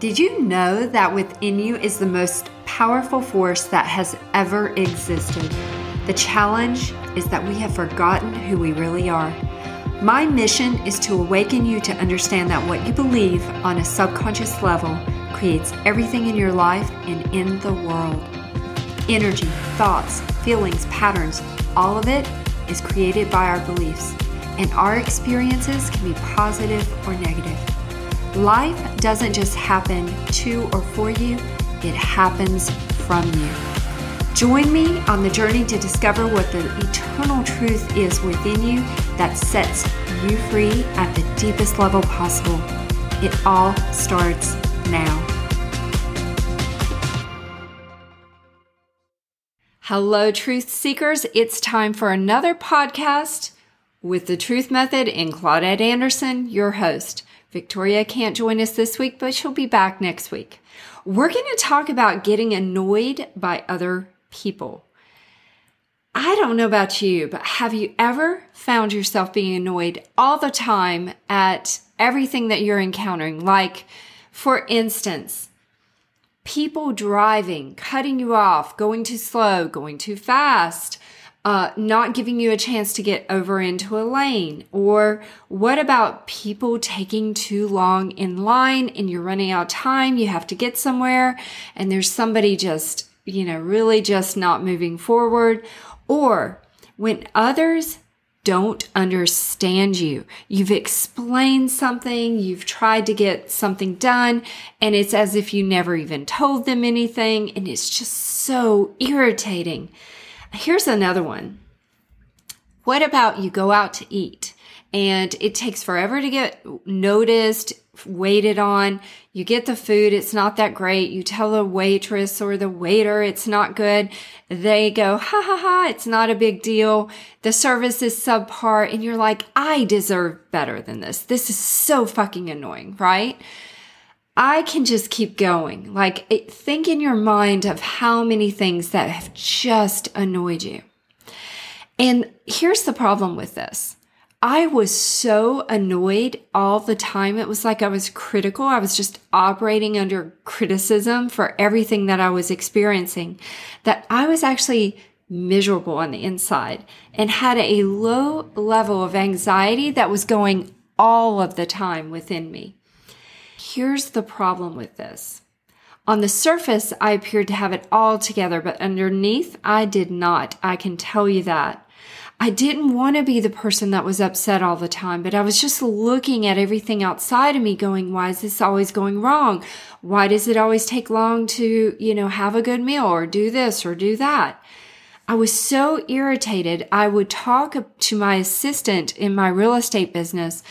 Did you know that within you is the most powerful force that has ever existed? The challenge is that we have forgotten who we really are. My mission is to awaken you to understand that what you believe on a subconscious level creates everything in your life and in the world. Energy, thoughts, feelings, patterns, all of it is created by our beliefs, and our experiences can be positive or negative. Life doesn't just happen to or for you, it happens from you. Join me on the journey to discover what the eternal truth is within you that sets you free at the deepest level possible. It all starts now. Hello, truth seekers. It's time for another podcast with the Truth Method and Claudette Anderson, your host. Victoria can't join us this week, but she'll be back next week. We're going to talk about getting annoyed by other people. I don't know about you, but have you ever found yourself being annoyed all the time at everything that you're encountering? Like, for instance, people driving, cutting you off, going too slow, going too fast, uh, not giving you a chance to get over into a lane? Or what about people taking too long in line and you're running out of time? You have to get somewhere and there's somebody just, you know, really just not moving forward. Or when others don't understand you. You've explained something, you've tried to get something done, and it's as if you never even told them anything, and it's just so irritating. Here's another one. What about you go out to eat and it takes forever to get noticed, waited on. You get the food, it's not that great. You tell the waitress or the waiter it's not good. They go, ha ha ha, it's not a big deal. The service is subpar and you're like, I deserve better than this. This is so fucking annoying, right? I can just keep going. Like, think in your mind of how many things that have just annoyed you. And here's the problem with this. I was so annoyed all the time. It was like I was critical. I was just operating under criticism for everything that I was experiencing that I was actually miserable on the inside and had a low level of anxiety that was going all of the time within me. Here's the problem with this. On the surface, I appeared to have it all together, but underneath, I did not. I can tell you that. I didn't want to be the person that was upset all the time, but I was just looking at everything outside of me going, why is this always going wrong? Why does it always take long to, you know, have a good meal or do this or do that? I was so irritated. I would talk to my assistant in my real estate business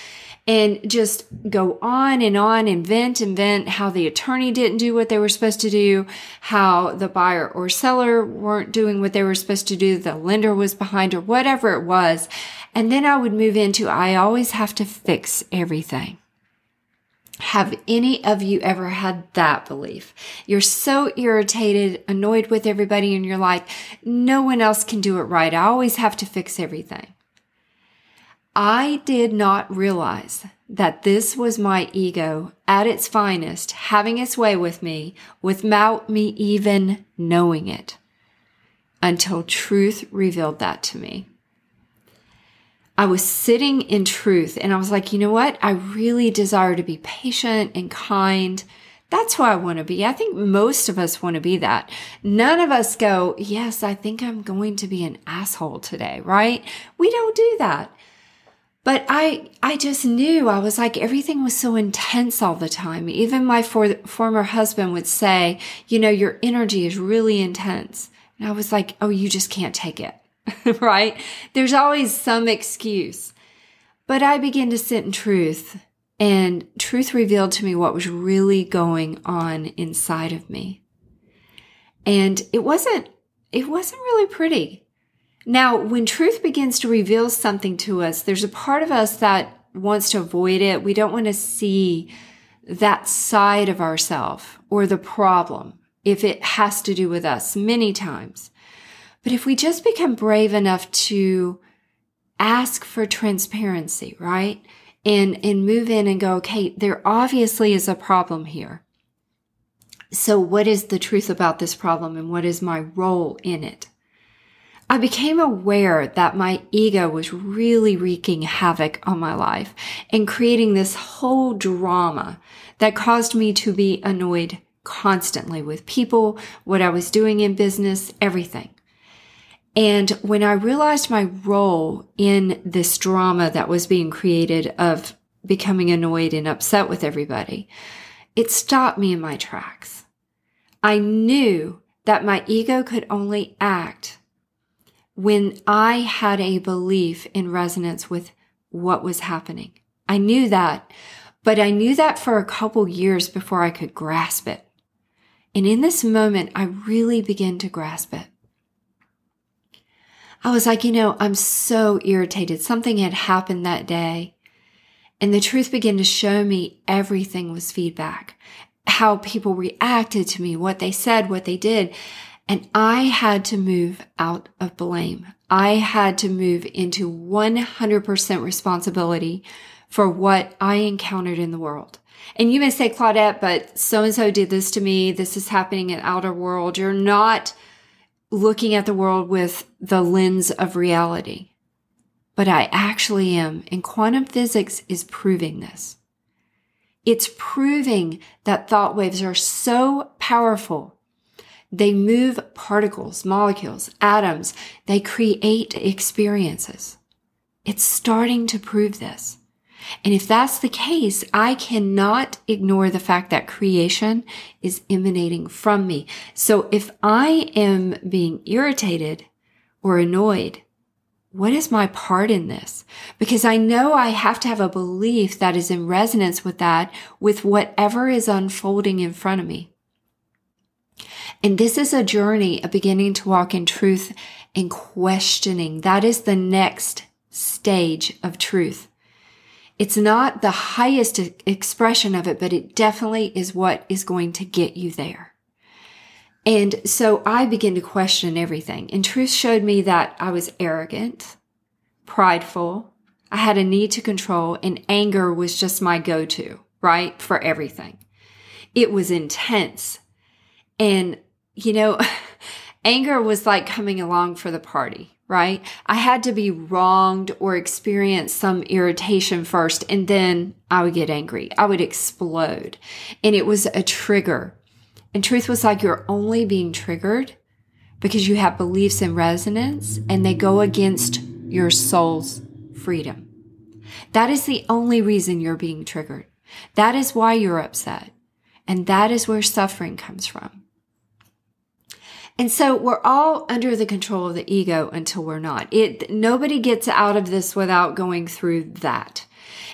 and just go on and on and vent and vent how the attorney didn't do what they were supposed to do, how the buyer or seller weren't doing what they were supposed to do, the lender was behind or whatever it was. And then I would move into, I always have to fix everything. Have any of you ever had that belief? You're so irritated, annoyed with everybody, and you're like, no one else can do it right. I always have to fix everything. I did not realize that this was my ego at its finest, having its way with me without me even knowing it until truth revealed that to me. I was sitting in truth and I was like, you know what? I really desire to be patient and kind. That's who I want to be. I think most of us want to be that. None of us go, yes, I think I'm going to be an asshole today, right? We don't do that. But I, I just knew I was like, everything was so intense all the time. Even my for, former husband would say, you know, your energy is really intense. And I was like, oh, you just can't take it. right? There's always some excuse. But I began to sit in truth and truth revealed to me what was really going on inside of me. And it wasn't, it wasn't really pretty. Now, when truth begins to reveal something to us, there's a part of us that wants to avoid it. We don't want to see that side of ourselves or the problem if it has to do with us many times. But if we just become brave enough to ask for transparency, right? and, and move in and go, okay, there obviously is a problem here. So what is the truth about this problem and what is my role in it? I became aware that my ego was really wreaking havoc on my life and creating this whole drama that caused me to be annoyed constantly with people, what I was doing in business, everything. And when I realized my role in this drama that was being created of becoming annoyed and upset with everybody, it stopped me in my tracks. I knew that my ego could only act when I had a belief in resonance with what was happening. I knew that, but I knew that for a couple years before I could grasp it. And in this moment, I really began to grasp it. I was like, you know, I'm so irritated. Something had happened that day. And the truth began to show me everything was feedback, how people reacted to me, what they said, what they did. And I had to move out of blame. I had to move into 100% responsibility for what I encountered in the world. And you may say, Claudette, but so and so did this to me. This is happening in outer world. You're not looking at the world with the lens of reality. But I actually am. And quantum physics is proving this. It's proving that thought waves are so powerful they move particles, molecules, atoms. They create experiences. It's starting to prove this. And if that's the case, I cannot ignore the fact that creation is emanating from me. So if I am being irritated or annoyed, what is my part in this? Because I know I have to have a belief that is in resonance with that, with whatever is unfolding in front of me. And this is a journey of beginning to walk in truth and questioning. That is the next stage of truth. It's not the highest expression of it, but it definitely is what is going to get you there. And so I began to question everything. And truth showed me that I was arrogant, prideful. I had a need to control and anger was just my go-to, right? For everything. It was intense. And you know, anger was like coming along for the party, right? I had to be wronged or experience some irritation first, and then I would get angry. I would explode. And it was a trigger. And truth was like, you're only being triggered because you have beliefs in resonance and they go against your soul's freedom. That is the only reason you're being triggered. That is why you're upset. And that is where suffering comes from. And so we're all under the control of the ego until we're not. It, nobody gets out of this without going through that.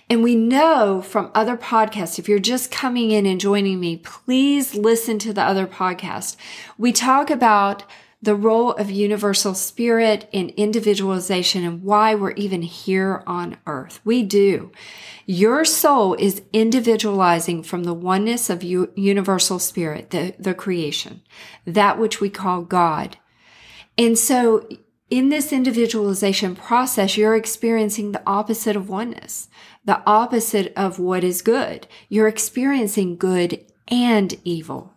And we know from other podcasts, if you're just coming in and joining me, please listen to the other podcast. We talk about the role of universal spirit in individualization and why we're even here on earth. We do. Your soul is individualizing from the oneness of universal spirit, the, the creation, that which we call God. And so in this individualization process, you're experiencing the opposite of oneness, the opposite of what is good. You're experiencing good and evil.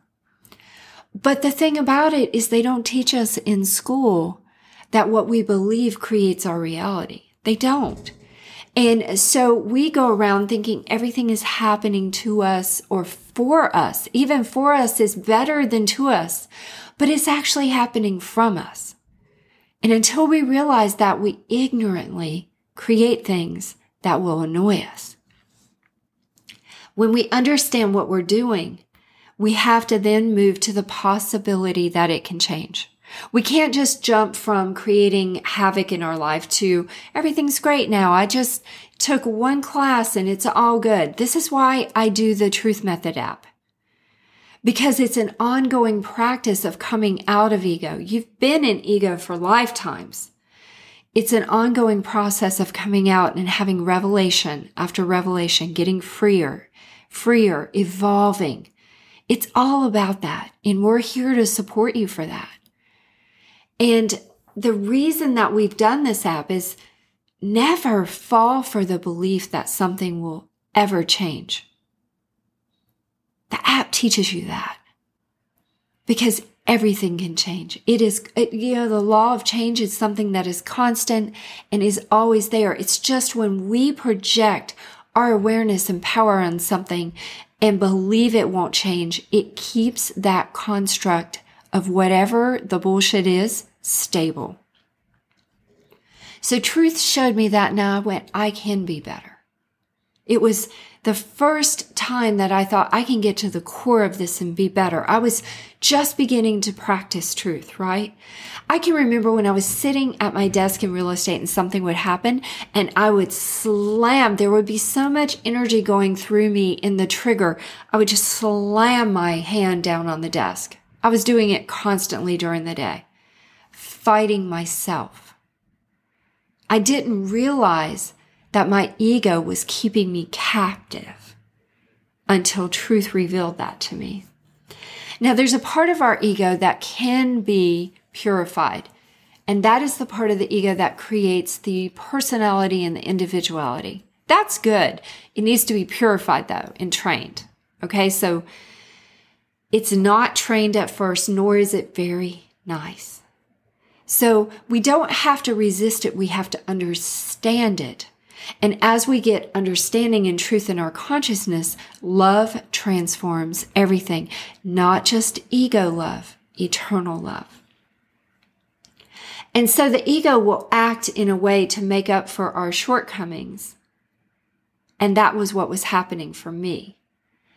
But the thing about it is they don't teach us in school that what we believe creates our reality. They don't. And so we go around thinking everything is happening to us or for us. Even for us is better than to us, but it's actually happening from us. And until we realize that we ignorantly create things that will annoy us. When we understand what we're doing, we have to then move to the possibility that it can change. We can't just jump from creating havoc in our life to everything's great now. I just took one class and it's all good. This is why I do the Truth Method app. Because it's an ongoing practice of coming out of ego. You've been in ego for lifetimes. It's an ongoing process of coming out and having revelation after revelation, getting freer, freer, evolving. It's all about that. And we're here to support you for that. And the reason that we've done this app is never fall for the belief that something will ever change. The app teaches you that because everything can change. It is, it, you know, the law of change is something that is constant and is always there. It's just when we project our awareness and power on something and believe it won't change, it keeps that construct of whatever the bullshit is stable. So truth showed me that now I went, I can be better. It was the first time that I thought I can get to the core of this and be better. I was just beginning to practice truth, right? I can remember when I was sitting at my desk in real estate and something would happen and I would slam. There would be so much energy going through me in the trigger. I would just slam my hand down on the desk. I was doing it constantly during the day, fighting myself. I didn't realize that my ego was keeping me captive until truth revealed that to me. Now, there's a part of our ego that can be purified, and that is the part of the ego that creates the personality and the individuality. That's good. It needs to be purified though and trained. Okay, so it's not trained at first, nor is it very nice. So we don't have to resist it, we have to understand it and as we get understanding and truth in our consciousness, love transforms everything, not just ego love, eternal love. And so the ego will act in a way to make up for our shortcomings. And that was what was happening for me.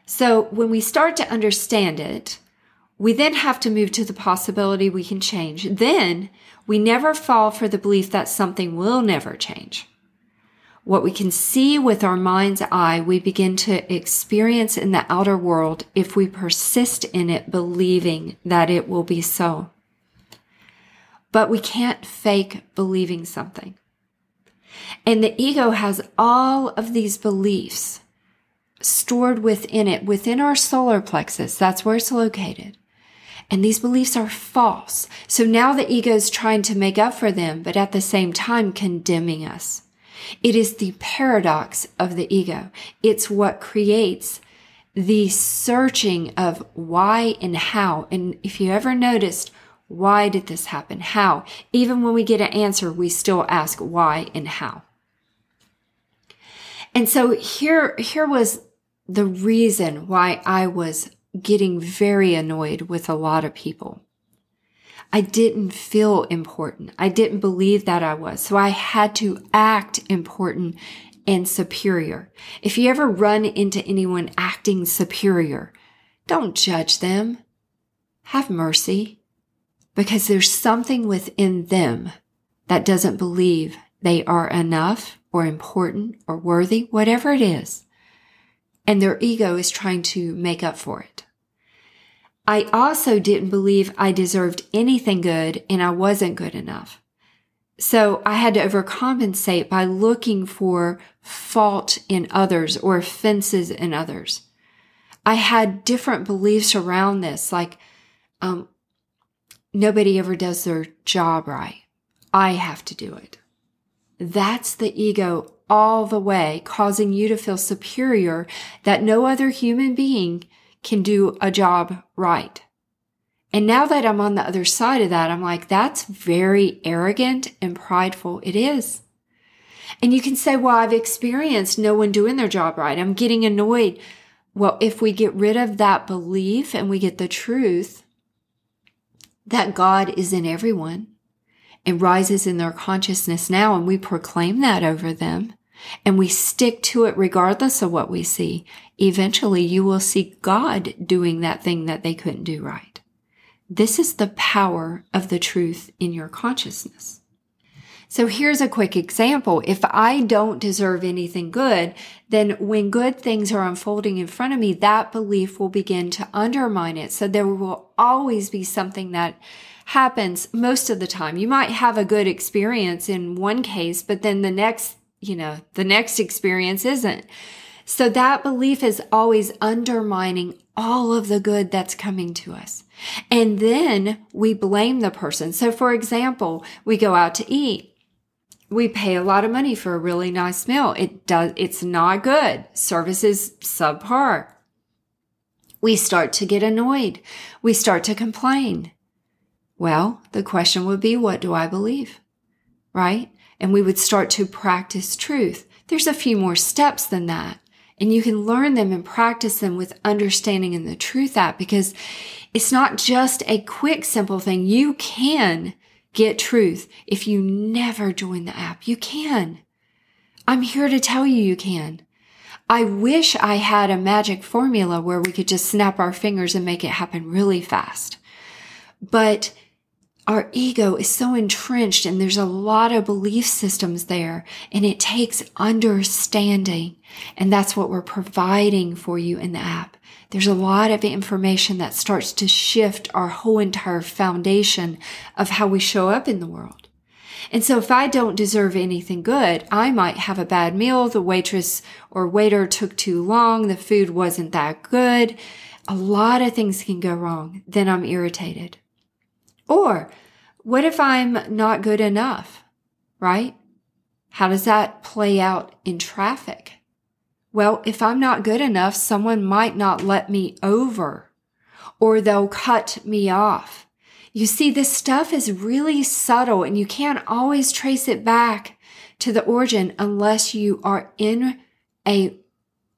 So when we start to understand it, we then have to move to the possibility we can change. Then we never fall for the belief that something will never change what we can see with our mind's eye, we begin to experience in the outer world if we persist in it, believing that it will be so. But we can't fake believing something. And the ego has all of these beliefs stored within it, within our solar plexus. That's where it's located. And these beliefs are false. So now the ego is trying to make up for them, but at the same time condemning us. It is the paradox of the ego. It's what creates the searching of why and how. And if you ever noticed, why did this happen? How? Even when we get an answer, we still ask why and how. And so here, here was the reason why I was getting very annoyed with a lot of people. I didn't feel important. I didn't believe that I was. So I had to act important and superior. If you ever run into anyone acting superior, don't judge them. Have mercy because there's something within them that doesn't believe they are enough or important or worthy, whatever it is. And their ego is trying to make up for it. I also didn't believe I deserved anything good and I wasn't good enough. So I had to overcompensate by looking for fault in others or offenses in others. I had different beliefs around this, like, um, nobody ever does their job right. I have to do it. That's the ego all the way, causing you to feel superior that no other human being can do a job right. And now that I'm on the other side of that, I'm like, that's very arrogant and prideful. It is. And you can say, well, I've experienced no one doing their job right. I'm getting annoyed. Well, if we get rid of that belief and we get the truth that God is in everyone and rises in their consciousness now, and we proclaim that over them, and we stick to it regardless of what we see, eventually you will see God doing that thing that they couldn't do right. This is the power of the truth in your consciousness. So here's a quick example. If I don't deserve anything good, then when good things are unfolding in front of me, that belief will begin to undermine it. So there will always be something that happens most of the time. You might have a good experience in one case, but then the next you know, the next experience isn't. So that belief is always undermining all of the good that's coming to us. And then we blame the person. So for example, we go out to eat. we pay a lot of money for a really nice meal. It does, it's not good. Service is subpar. We start to get annoyed. We start to complain. Well, the question would be, what do I believe? Right? And we would start to practice truth. There's a few more steps than that. And you can learn them and practice them with understanding in the truth app because it's not just a quick, simple thing. You can get truth if you never join the app. You can. I'm here to tell you you can. I wish I had a magic formula where we could just snap our fingers and make it happen really fast. But our ego is so entrenched and there's a lot of belief systems there and it takes understanding. And that's what we're providing for you in the app. There's a lot of information that starts to shift our whole entire foundation of how we show up in the world. And so if I don't deserve anything good, I might have a bad meal. The waitress or waiter took too long. The food wasn't that good. A lot of things can go wrong. Then I'm irritated. Or what if I'm not good enough? Right? How does that play out in traffic? Well, if I'm not good enough, someone might not let me over or they'll cut me off. You see, this stuff is really subtle and you can't always trace it back to the origin unless you are in a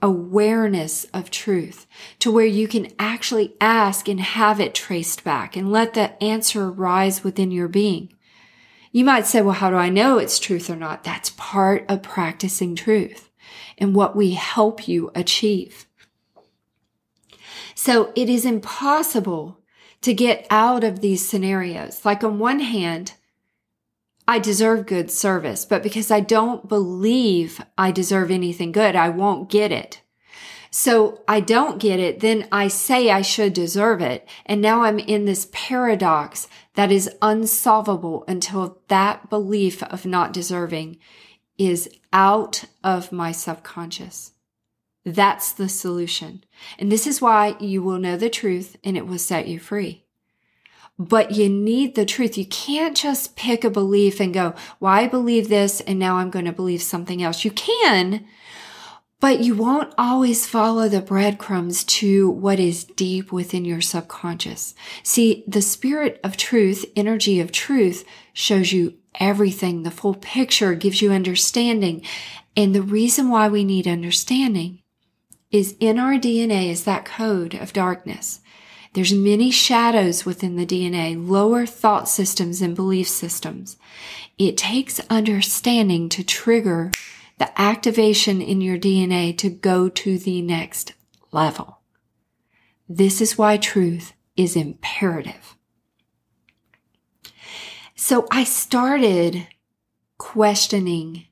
awareness of truth to where you can actually ask and have it traced back and let the answer rise within your being. You might say, well, how do I know it's truth or not? That's part of practicing truth and what we help you achieve. So it is impossible to get out of these scenarios. Like on one hand, I deserve good service, but because I don't believe I deserve anything good, I won't get it. So I don't get it, then I say I should deserve it. And now I'm in this paradox that is unsolvable until that belief of not deserving is out of my subconscious. That's the solution. And this is why you will know the truth and it will set you free. But you need the truth. You can't just pick a belief and go, well, I believe this and now I'm going to believe something else. You can, but you won't always follow the breadcrumbs to what is deep within your subconscious. See, the spirit of truth, energy of truth shows you everything. The full picture gives you understanding. And the reason why we need understanding is in our DNA is that code of darkness. There's many shadows within the DNA, lower thought systems and belief systems. It takes understanding to trigger the activation in your DNA to go to the next level. This is why truth is imperative. So I started questioning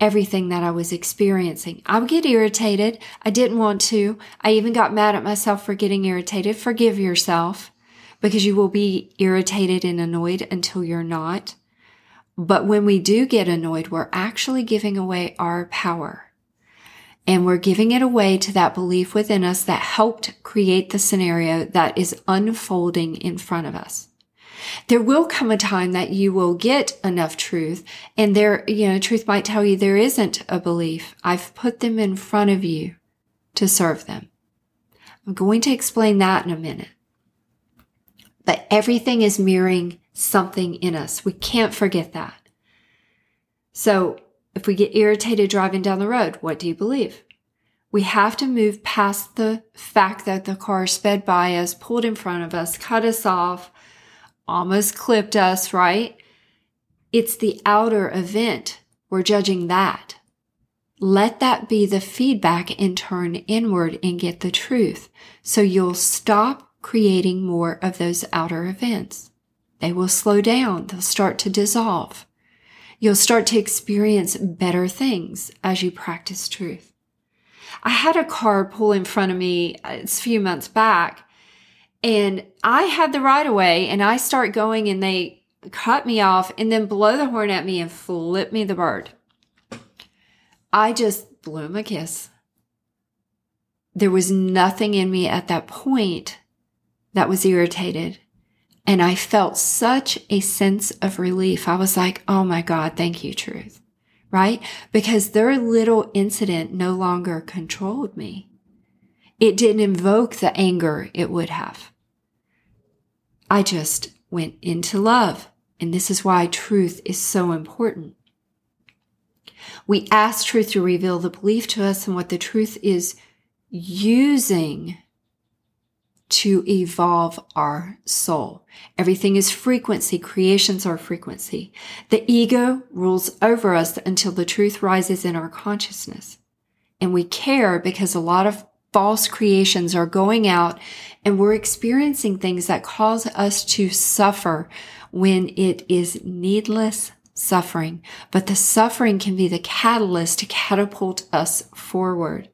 everything that I was experiencing. I would get irritated. I didn't want to. I even got mad at myself for getting irritated. Forgive yourself because you will be irritated and annoyed until you're not. But when we do get annoyed, we're actually giving away our power. And we're giving it away to that belief within us that helped create the scenario that is unfolding in front of us. There will come a time that you will get enough truth and there, you know, truth might tell you there isn't a belief. I've put them in front of you to serve them. I'm going to explain that in a minute. But everything is mirroring something in us. We can't forget that. So if we get irritated driving down the road, what do you believe? We have to move past the fact that the car sped by us, pulled in front of us, cut us off, almost clipped us, right? It's the outer event. We're judging that. Let that be the feedback and turn inward and get the truth. So you'll stop creating more of those outer events. They will slow down. They'll start to dissolve. You'll start to experience better things as you practice truth. I had a car pull in front of me uh, it's a few months back and I had the right of way and I start going and they cut me off and then blow the horn at me and flip me the bird. I just blew him a kiss. There was nothing in me at that point that was irritated. And I felt such a sense of relief. I was like, oh my God, thank you, truth. right? Because their little incident no longer controlled me. It didn't invoke the anger it would have. I just went into love. And this is why truth is so important. We ask truth to reveal the belief to us and what the truth is using to evolve our soul. Everything is frequency. Creations are frequency. The ego rules over us until the truth rises in our consciousness. And we care because a lot of false creations are going out and we're experiencing things that cause us to suffer when it is needless suffering. But the suffering can be the catalyst to catapult us forward.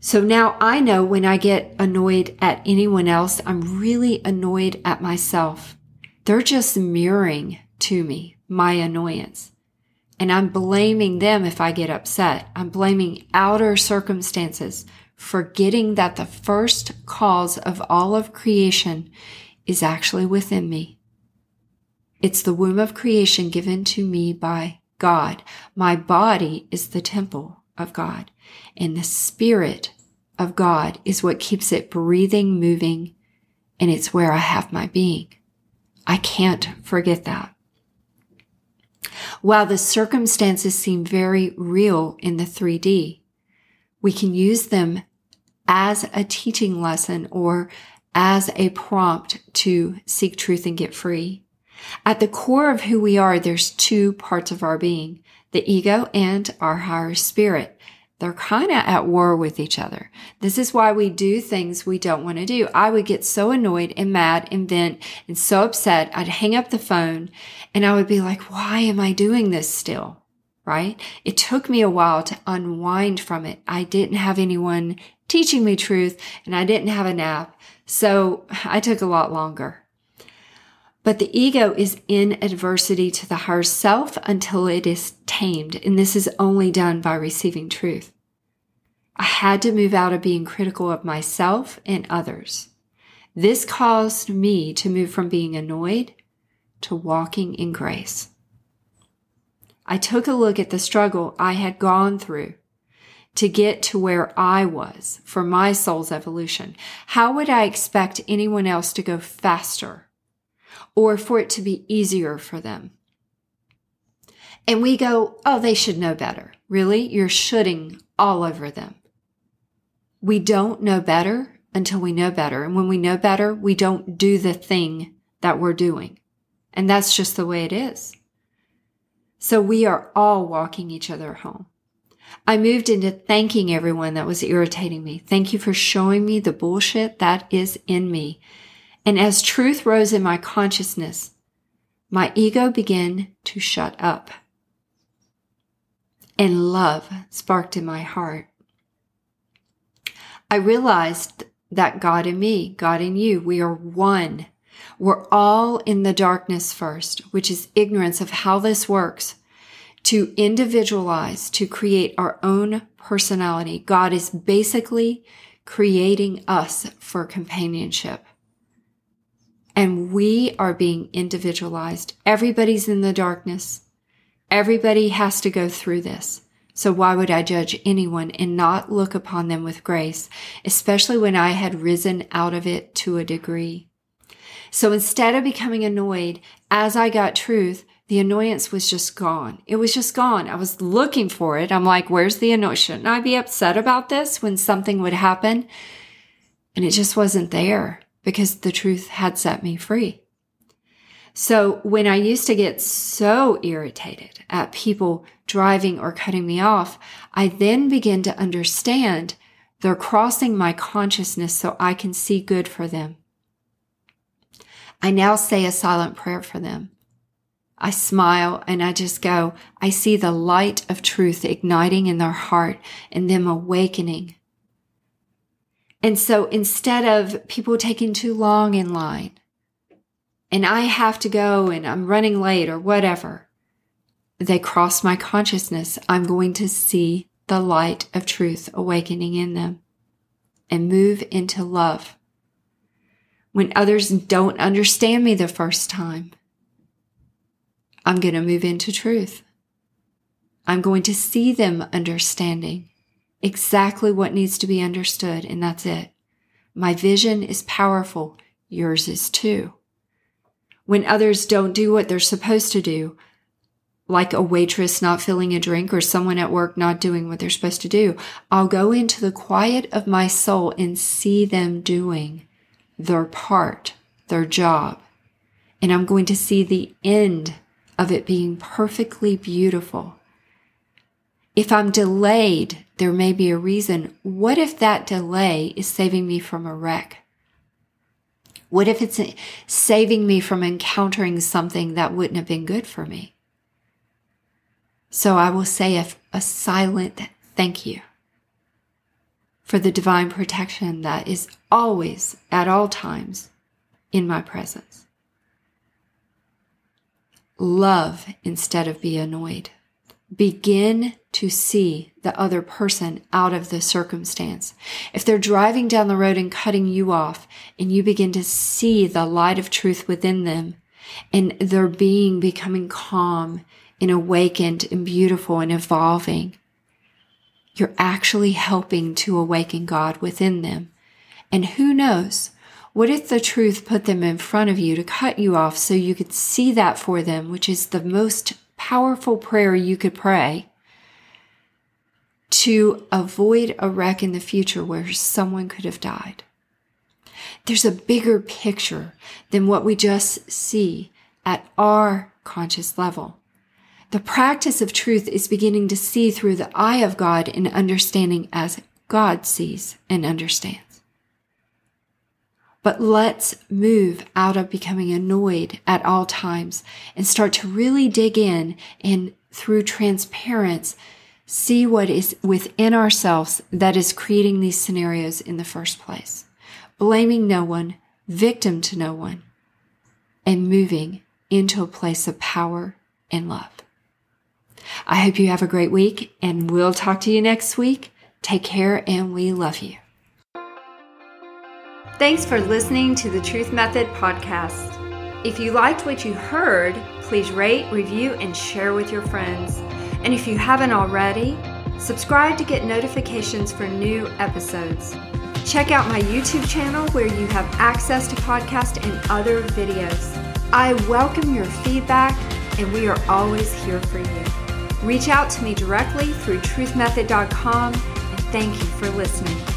So now I know when I get annoyed at anyone else, I'm really annoyed at myself. They're just mirroring to me my annoyance. And I'm blaming them if I get upset. I'm blaming outer circumstances, forgetting that the first cause of all of creation is actually within me. It's the womb of creation given to me by God. My body is the temple of God and the spirit of God is what keeps it breathing, moving, and it's where I have my being. I can't forget that. While the circumstances seem very real in the 3D, we can use them as a teaching lesson or as a prompt to seek truth and get free. At the core of who we are, there's two parts of our being, the ego and our higher spirit they're kind of at war with each other. This is why we do things we don't want to do. I would get so annoyed and mad and vent and so upset. I'd hang up the phone and I would be like, why am I doing this still? Right? It took me a while to unwind from it. I didn't have anyone teaching me truth and I didn't have an app. So I took a lot longer. But the ego is in adversity to the higher self until it is tamed. And this is only done by receiving truth. I had to move out of being critical of myself and others. This caused me to move from being annoyed to walking in grace. I took a look at the struggle I had gone through to get to where I was for my soul's evolution. How would I expect anyone else to go faster or for it to be easier for them. And we go, oh, they should know better. Really? You're shooting all over them. We don't know better until we know better. And when we know better, we don't do the thing that we're doing. And that's just the way it is. So we are all walking each other home. I moved into thanking everyone that was irritating me. Thank you for showing me the bullshit that is in me and as truth rose in my consciousness, my ego began to shut up. And love sparked in my heart. I realized that God in me, God in you, we are one. We're all in the darkness first, which is ignorance of how this works. To individualize, to create our own personality. God is basically creating us for companionship and we are being individualized. Everybody's in the darkness. Everybody has to go through this. So why would I judge anyone and not look upon them with grace, especially when I had risen out of it to a degree? So instead of becoming annoyed as I got truth, the annoyance was just gone. It was just gone. I was looking for it. I'm like, where's the annoyance? Shouldn't I be upset about this when something would happen? And it just wasn't there because the truth had set me free. So when I used to get so irritated at people driving or cutting me off, I then begin to understand they're crossing my consciousness so I can see good for them. I now say a silent prayer for them. I smile and I just go, I see the light of truth igniting in their heart and them awakening and so instead of people taking too long in line and I have to go and I'm running late or whatever, they cross my consciousness. I'm going to see the light of truth awakening in them and move into love. When others don't understand me the first time, I'm going to move into truth. I'm going to see them understanding exactly what needs to be understood, and that's it. My vision is powerful. Yours is too. When others don't do what they're supposed to do, like a waitress not filling a drink or someone at work not doing what they're supposed to do, I'll go into the quiet of my soul and see them doing their part, their job. And I'm going to see the end of it being perfectly beautiful. If I'm delayed, there may be a reason. What if that delay is saving me from a wreck? What if it's saving me from encountering something that wouldn't have been good for me? So I will say a, a silent thank you for the divine protection that is always, at all times, in my presence. Love instead of be annoyed. Begin to see the other person out of the circumstance. If they're driving down the road and cutting you off, and you begin to see the light of truth within them, and their being becoming calm and awakened and beautiful and evolving, you're actually helping to awaken God within them. And who knows? What if the truth put them in front of you to cut you off so you could see that for them, which is the most powerful prayer you could pray to avoid a wreck in the future where someone could have died? There's a bigger picture than what we just see at our conscious level. The practice of truth is beginning to see through the eye of God and understanding as God sees and understands. But let's move out of becoming annoyed at all times and start to really dig in and through transparency see what is within ourselves that is creating these scenarios in the first place. Blaming no one, victim to no one, and moving into a place of power and love. I hope you have a great week and we'll talk to you next week. Take care and we love you. Thanks for listening to the Truth Method podcast. If you liked what you heard, please rate, review, and share with your friends. And if you haven't already, subscribe to get notifications for new episodes. Check out my YouTube channel where you have access to podcasts and other videos. I welcome your feedback, and we are always here for you. Reach out to me directly through truthmethod.com and thank you for listening.